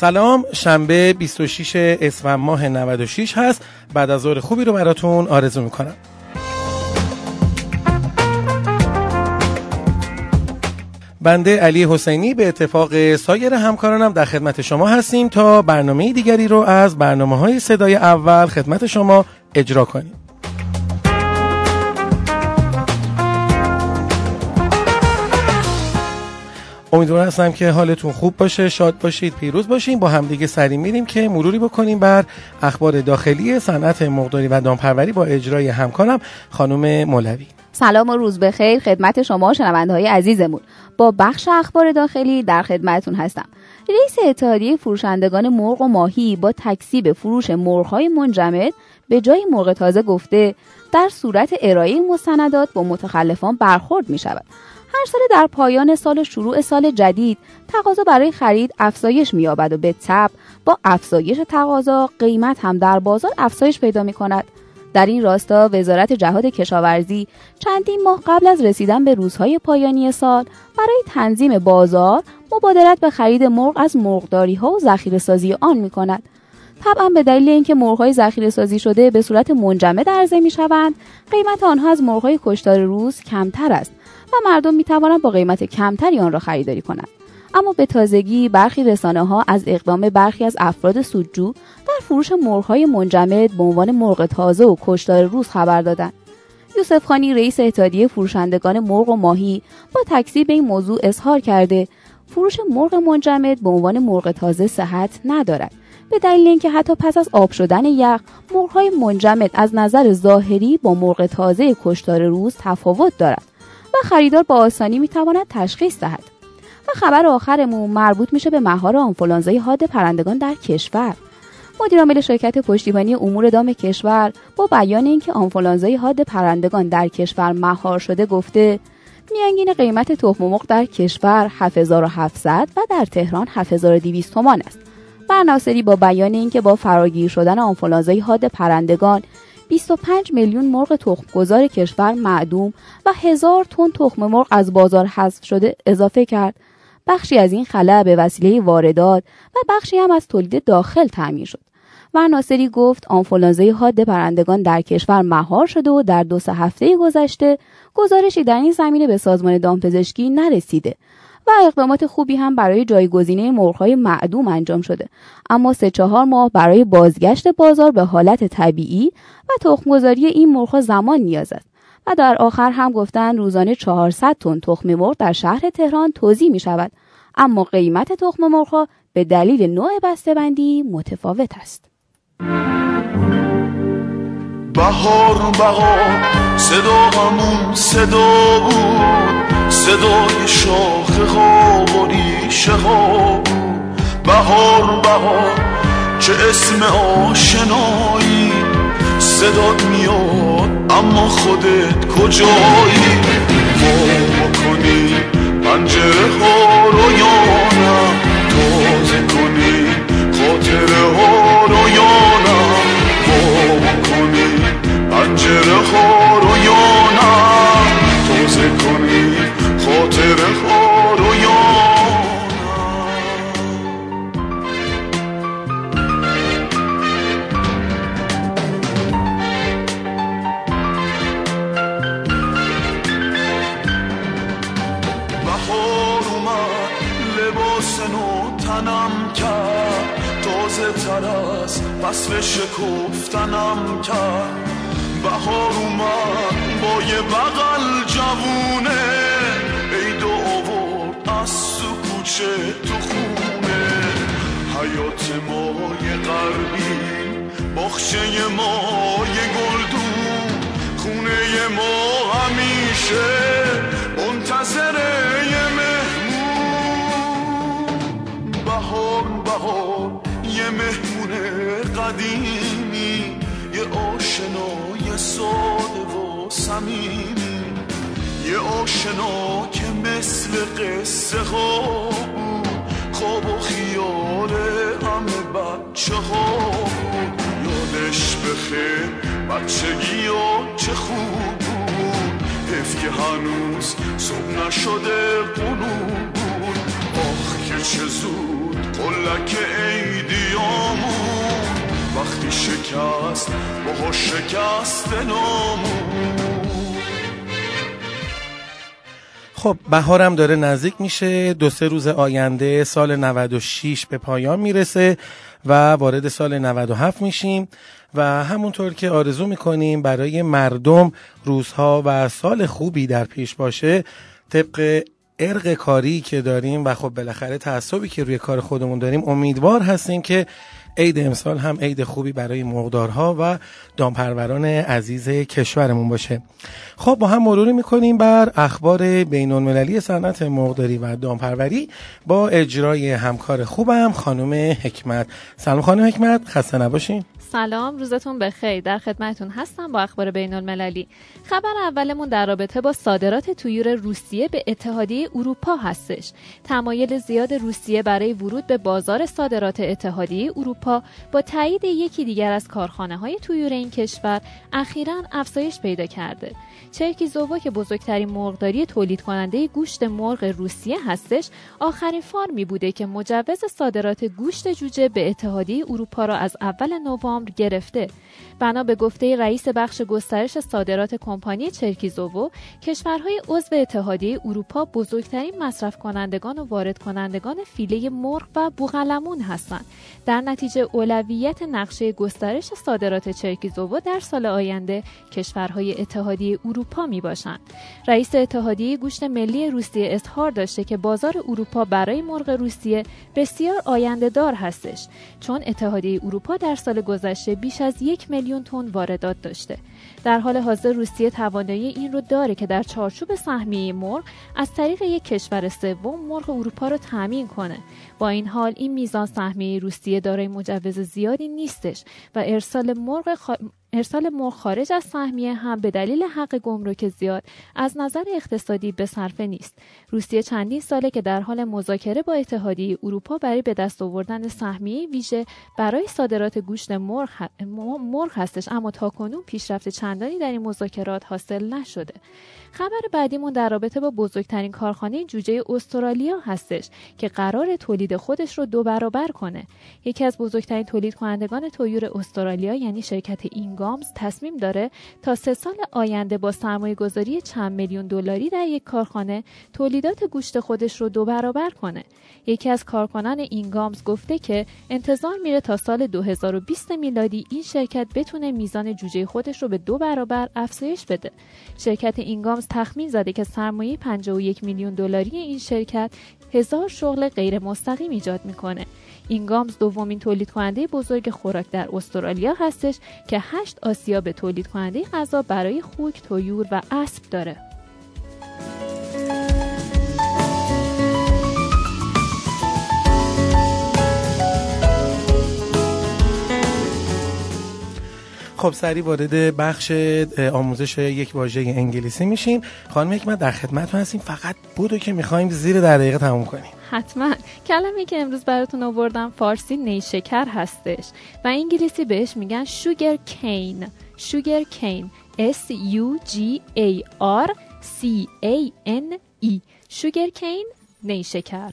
سلام شنبه 26 اسفند ماه 96 هست. بعد از ظهر خوبی رو براتون آرزو می‌کنم. بنده علی حسینی به اتفاق سایر همکارانم در خدمت شما هستیم تا برنامه دیگری رو از برنامه های صدای اول خدمت شما اجرا کنیم. امیدوار هستم که حالتون خوب باشه شاد باشید پیروز باشیم با همدیگه سری میریم که مروری بکنیم بر اخبار داخلی صنعت مقداری و دامپروری با اجرای همکارم خانم مولوی. سلام و روز بخیر خدمت شما شنونده های عزیزمون. با بخش اخبار داخلی در خدمتون هستم. رئیس اتحادیه فروشندگان مرغ و ماهی با تکسیب فروش مرغهای منجمد به جای مرغ تازه گفته در صورت ارائه مستندات با متخلفان برخورد می شود هر سال در پایان سال شروع سال جدید تقاضا برای خرید افزایش می‌یابد و به تب با افزایش تقاضا قیمت هم در بازار افزایش پیدا می کند. در این راستا وزارت جهاد کشاورزی چندین ماه قبل از رسیدن به روزهای پایانی سال برای تنظیم بازار مبادرت به خرید مرغ از مرغداری ها و ذخیره سازی آن می کند. طبعا به دلیل اینکه مرغهای ذخیره سازی شده به صورت منجمد عرضه می شوند قیمت آنها از مرغهای کشتار روز کمتر است و مردم می توانند با قیمت کمتری آن را خریداری کنند. اما به تازگی برخی رسانه ها از اقدام برخی از افراد سودجو در فروش مرغهای منجمد به عنوان مرغ تازه و کشتار روز خبر دادند. یوسف خانی رئیس اتحادیه فروشندگان مرغ و ماهی با تکذیب این موضوع اظهار کرده فروش مرغ منجمد به عنوان مرغ تازه صحت ندارد. به دلیل اینکه حتی پس از آب شدن یخ مرغهای منجمد از نظر ظاهری با مرغ تازه کشتار روز تفاوت دارد. و خریدار با آسانی می‌تواند تشخیص دهد و خبر آخرمون مربوط میشه به مهار آنفولانزای حاد پرندگان در کشور مدیرعامل شرکت پشتیبانی امور دام کشور با بیان اینکه آنفولانزای حاد پرندگان در کشور مهار شده گفته میانگین قیمت تخم مرغ در کشور 7700 و در تهران 7200 تومان است. برناصری با بیان اینکه با فراگیر شدن آنفولانزای حاد پرندگان 25 میلیون مرغ تخمگذار کشور معدوم و هزار تن تخم مرغ از بازار حذف شده اضافه کرد. بخشی از این خلع به وسیله واردات و بخشی هم از تولید داخل تعمیر شد. و ناصری گفت آنفولانزای حاد پرندگان در کشور مهار شده و در دو سه هفته گذشته گزارشی در این زمینه به سازمان دامپزشکی نرسیده. و اقدامات خوبی هم برای جایگزینه مرغهای معدوم انجام شده. اما سه چهار ماه برای بازگشت بازار به حالت طبیعی و تخمگذاری این مرغها زمان نیاز است. و در آخر هم گفتن روزانه 400 تن تخم مرغ در شهر تهران توزیع می شود اما قیمت تخم مرغها به دلیل نوع بسته‌بندی متفاوت است. بهار بهار صدا همون صدا بود. صدای شاخه ها و ریشه ها. بهار بهار چه اسم آشنایی. صدات میاد اما خودت کجایی؟ ما کنی پنجره ها رو یا نه؟ تازه کنی خاطره ها رو یا فصل شکفتنم کرد. بهار اومد با یه بغل جوونه. عید و آورد از تو کوچه تو خونه. حیات ما یه غربی باخچه ما یه گلدون. خونه ما همیشه منتظر یه مهمون. بهار بهار یه مهمون. قدیمی یه آشنای ساده و صمیمی. یه آشنا که مثل قصه ها بود خواب و خیال همه بچه ها بود. یادش بخیر بچگی ها چه خوب بود. حیف که هنوز صبح نشده قنون بود. آخ که چه زود قلک ایدیامون وقتی شکست با شکست نامون خب بهارم داره نزدیک میشه. دو سه روز آینده سال 96 به پایان می‌رسه و وارد سال 97 میشیم و همونطور که آرزو می‌کنیم برای مردم روزها و سال خوبی در پیش باشه. طبق ارق کاری که داریم و خب بالاخره تعصبی که روی کار خودمون داریم امیدوار هستیم که عید امسال هم عید خوبی برای مقدارها و دامپروران عزیز کشورمون باشه. خب با هم مروری می‌کنیم بر اخبار بین المللی صنعت مرغداری و دامپروری با اجرای همکار خوبم خانم حکمت. سلام خانم حکمت خسته نباشین. سلام روزتون بخیر. در خدمتون هستم با اخبار بین المللی خبر اولمون در رابطه با صادرات تویور روسیه به اتحادیه اروپا هستش. تمایل زیاد روسیه برای ورود به بازار صادرات اتحادیه اروپا با تایید یکی دیگر از کارخانه های تویور این کشور اخیرا افزایش پیدا کرده. چرکیزووا که بزرگترین مرغداری تولید کننده گوشت مرغ روسیه هستش آخرین فارمی بوده که مجوز صادرات گوشت جوجه به اتحادیه اروپا را از اول نوامبر گرفته. بنا به گفته رئیس بخش گسترش صادرات کمپانی چرکیزوو کشورهای عضو اتحادیه اروپا بزرگترین مصرف کنندگان و وارد کنندگان فیله مرغ و بوغلمون هستند. در نتیجه اولویت نقشه گسترش صادرات چرکیزوو در سال آینده کشورهای اتحادیه اروپا می باشند رئیس اتحادیه گوشت ملی روسیه اظهار داشته که بازار اروپا برای مرغ روسیه بسیار آینده دار هستش. چون اتحادیه اروپا در سال گذشته بیش از یک میلیون تن واردات داشته. در حال حاضر روسیه توانایی این رو داره که در چارچوب سهمیه مرغ از طریق یک کشور سوم مرغ اروپا رو تامین کنه. با این حال این میزان سهمیه روسیه دارای مجوز زیادی نیستش و ارسال مرغ ارسال مرغ خارج از سهمیه هم به دلیل حق گمرک زیاد از نظر اقتصادی به صرفه نیست. روسیه چندین ساله که در حال مذاکره با اتحادیه اروپا برای به دست آوردن سهمیه ویژه برای صادرات گوشت مرغ, مرغ هستش اما تاکنون پیشرفت چندانی در این مذاکرات حاصل نشده. خبر بعدیمون در رابطه با بزرگترین کارخانه جوجه استرالیا هستش که قرار تولید خودش رو دو برابر کنه. یکی از بزرگترین تولید کنندگان تویور استرالیا یعنی شرکت اینگامز تصمیم داره تا سه سال آینده با سرمایه گذاری چند میلیون دلاری در یک کارخانه تولیدات گوشت خودش رو دو برابر کنه. یکی از کارکنان اینگامز گفته که انتظار میره تا سال 2020 میلادی این شرکت بتونه میزان جوجه خودش رو به دو برابر افزایش بده. شرکت اینگامز تخمین زده که سرمایه 51 میلیون دلاری این شرکت هزار شغل غیر مستقیم ایجاد می‌کنه. اینگامز دومین تولید کننده بزرگ خوراک در استرالیا هستش که هشت آسیا به تولید کننده غذا برای خوک، تویور و اسب داره. خب سری وارد بخش آموزش یک واژه انگلیسی میشیم. خانم حکمت در خدمتتون هستیم. فقط بودو که می‌خوایم زیر در دقیقه تموم کنیم. حتما. کلمه که امروز براتون آوردم فارسی نیشکر هستش و انگلیسی بهش میگن شوگر کین. شوگر کین. S U G A R C A N E. شوگر کین نیشکر.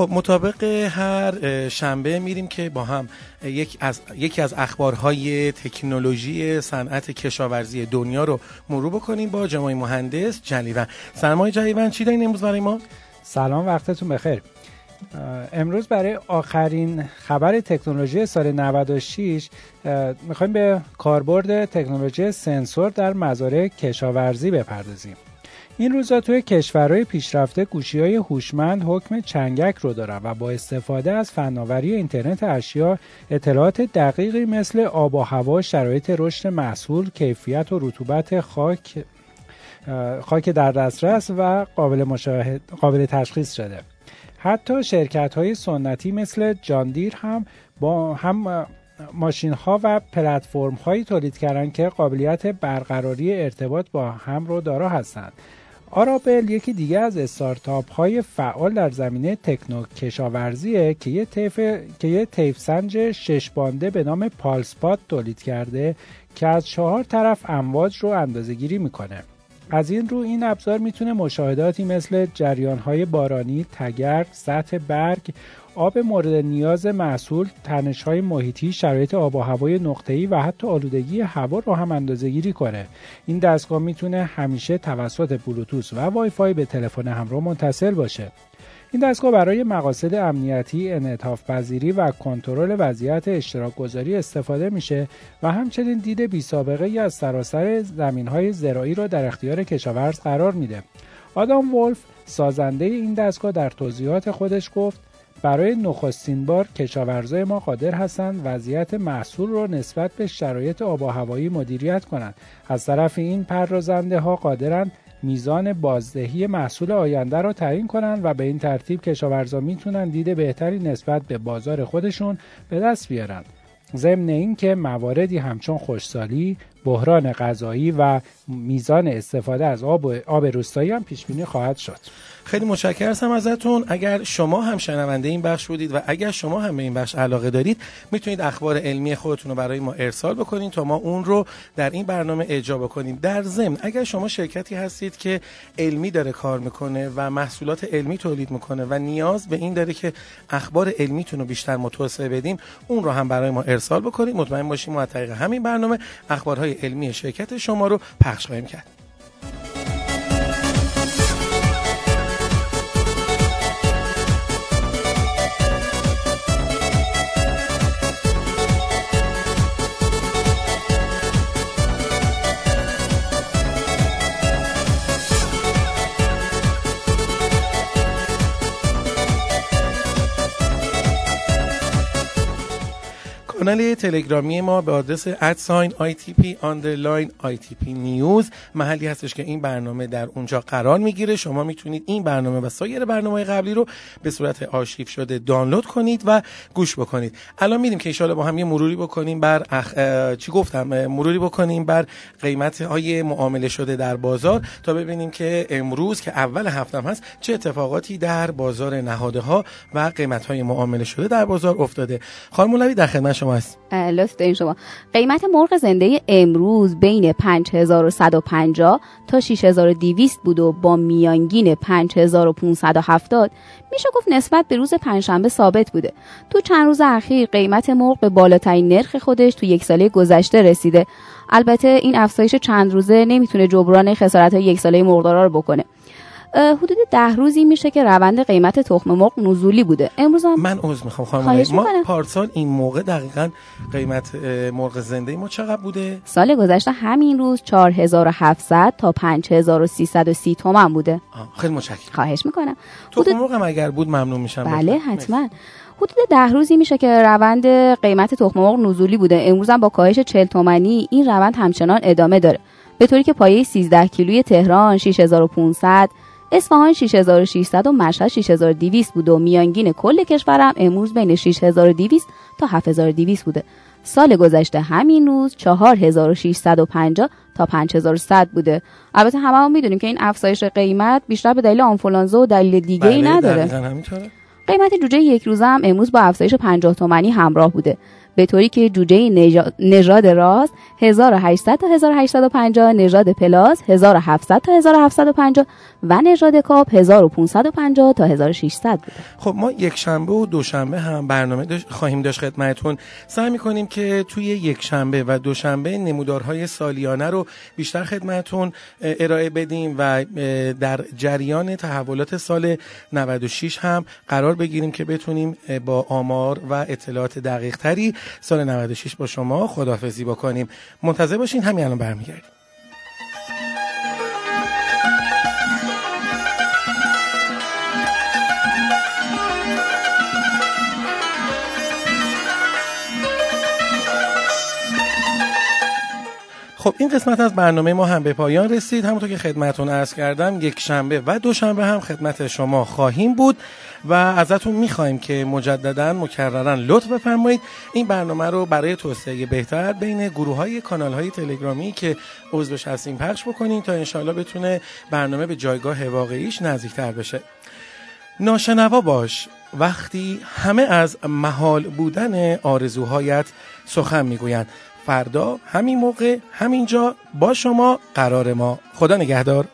خب مطابق هر شنبه میریم که با هم یک از یکی از اخبارهای تکنولوژی صنعت کشاورزی دنیا رو مرور بکنیم با جمعی مهندس جلیون. سلام جلیون چی دارین امروز برای ما؟ سلام وقتتون بخیر. امروز برای آخرین خبر تکنولوژی سال 96 می‌خوایم به کاربرد تکنولوژی سنسور در مزارع کشاورزی بپردازیم. این روزا توی کشورهای پیشرفته گوشی های هوشمند حکم چنگک رو دارن و با استفاده از فناوری اینترنت اشیا اطلاعات دقیقی مثل آب و هوا، شرایط رشد محصول، کیفیت و رطوبت خاک خاک در دسترس و قابل, مشاهد، قابل تشخیص شده. حتی شرکت های سنتی مثل جاندیر هم با هم ماشین ها و پلتفرم هایی تولید کردن که قابلیت برقراری ارتباط با هم رو دارا هستند. آرابل یکی دیگه از استارتاپ های فعال در زمینه تکنو کشاورزیه که یه طیف که یه سنج شش بانده به نام پالسپات تولید کرده که از چهار طرف امواج رو اندازه گیری می‌کنه. از این رو این ابزار می‌تونه مشاهداتی مثل جریان های بارانی، تگرگ، سطح برگ، آب مورد نیاز محصول، تنش های محیطی، شرایط آب و هوای نقطه‌ای و حتی آلودگی هوا رو هم اندازه‌گیری کنه. این دستگاه می‌تونه همیشه توسط بلوتوث و وای فای به تلفن همراه متصل باشه. این دستگاه برای مقاصد امنیتی، انعطاف پذیری و کنترل وضعیت اشتراک گذاری استفاده میشه و همچنین دید بی سابقه ای از سراسر زمین های زراعی را در اختیار کشاورز قرار میده. آدام ولف سازنده این دستگاه در توضیحات خودش گفت برای نخستین بار کشاورزای ما قادر هستند وضعیت محصول را نسبت به شرایط آب و هوایی مدیریت کنند. از طرف این پردازنده ها قادرند میزان بازدهی محصول آینده را تعیین کنند و به این ترتیب کشاورزا می‌تونن دید بهتری نسبت به بازار خودشون به دست بیارن. ضمن اینکه مواردی همچون خوشسالی بحران غذایی و میزان استفاده از آب و آب روستایی هم پیش بینی خواهد شد. خیلی متشکرم ازتون اگر شما هم شنونده این بخش بودید و اگر شما هم به این بخش علاقه دارید می‌تونید اخبار علمی خودتون رو برای ما ارسال بکنید تا ما اون رو در این برنامه اجرا بکنیم. در ضمن اگر شما شرکتی هستید که علمی داره کار می‌کنه و محصولات علمی تولید می‌کنه و نیاز به این داره که اخبار علمیتون رو بیشتر متوسعه بدیم اون رو هم برای ما ارسال بکنید. مطمئن باشیم ما طریق همین برنامه اخبارهای علمی شرکت شما رو پخش خواهیم کرد. کانال تلگرامی ما به آدرس at sign ITP underline ITP news محلی هستش که این برنامه در اونجا قرار می‌گیره. شما می‌تونید این برنامه و سایر برنامه قبلی رو به صورت آرشیو شده دانلود کنید و گوش بکنید. الان میریم که ان با هم یه مروری بکنیم بر اخ... چی گفتم؟ مروری بکنیم بر قیمت های معامله شده در بازار تا ببینیم که امروز که اول هفتم هست چه اتفاقاتی در بازار نهاده ها و قیمت های معامله شده در بازار افتاده. خانم مولوی در خدمت شما هست لطف این شما. قیمت مرغ زنده امروز بین 5150 تا 6200 بود و با میانگین 5570 میشه گفت نسبت به روز پنجشنبه ثابت بوده. تو چند روز اخیر قیمت مرغ به بالاترین نرخ خودش تو یک ساله گذشته رسیده. البته این افزایش چند روزه نمی‌تونه جبران خسارت های یک ساله مرغدارا رو بکنه. حدود ده روزی میشه که روند قیمت تخم مرغ نزولی بوده. امروز هم من عذر می‌خوام خانم ما پارسال این موقع دقیقا قیمت مرغ زنده ما چقدر بوده؟ سال گذشته همین روز 4700 تا 5330 تومن بوده. خیلی متشکرم. خواهش می‌کنم. تخم مرغ اگر بود ممنون میشم بله حتما. حدود ده روزی میشه که روند قیمت تخم مرغ نزولی بوده. امروز هم با کاهش 40 تومانی این روند همچنان ادامه داره. به طوری که پایه 13 کیلوی تهران 6500 اصفهان 6600 و مشهد 6200 بود و میانگین کل کشورم امروز بین 6200 تا 7200 بوده. سال گذشته همین روز 4650 تا 5100 بوده. البته همه هم می‌دونیم که این افزایش قیمت بیشتر به دلیل آنفولانزا و دلیل دیگه ای بله، نداره. قیمت جوجه یک روزه هم امروز با افزایش 50 تومانی همراه بوده. به طوری که جوجه نژاد راست 1800 تا 1850 نژاد پلاس 1700 تا 1750 و نژاد کاپ 1550 تا 1600 بوده. خب ما یک شنبه و دوشنبه هم برنامه خواهیم داشت خدمتتون. سعی می‌کنیم که توی یک شنبه و دوشنبه نمودارهای سالیانه رو بیشتر خدمتتون ارائه بدیم و در جریان تحولات سال 96 هم قرار بگیریم که بتونیم با آمار و اطلاعات دقیق تری سال 96 با شما خدافزی بکنیم. منتظر باشین همین الان برمیگردیم. خب این قسمت از برنامه ما هم به پایان رسید. همونطور که خدمتون عرض کردم یک شنبه و دوشنبه هم خدمت شما خواهیم بود. و ازتون می‌خوایم که مجددا مکررا لطف بفرمایید. این برنامه رو برای توسعه بهتر بین گروه های کانال های تلگرامی که عضوش هستیم پخش بکنین تا انشالله بتونه برنامه به جایگاه واقعیش نزدیکتر بشه. ناشنوا باش. وقتی همه از محال بودن آرزوهایت سخن می‌گویند. فردا همین موقع همینجا با شما قرار ما. خدا نگهدار.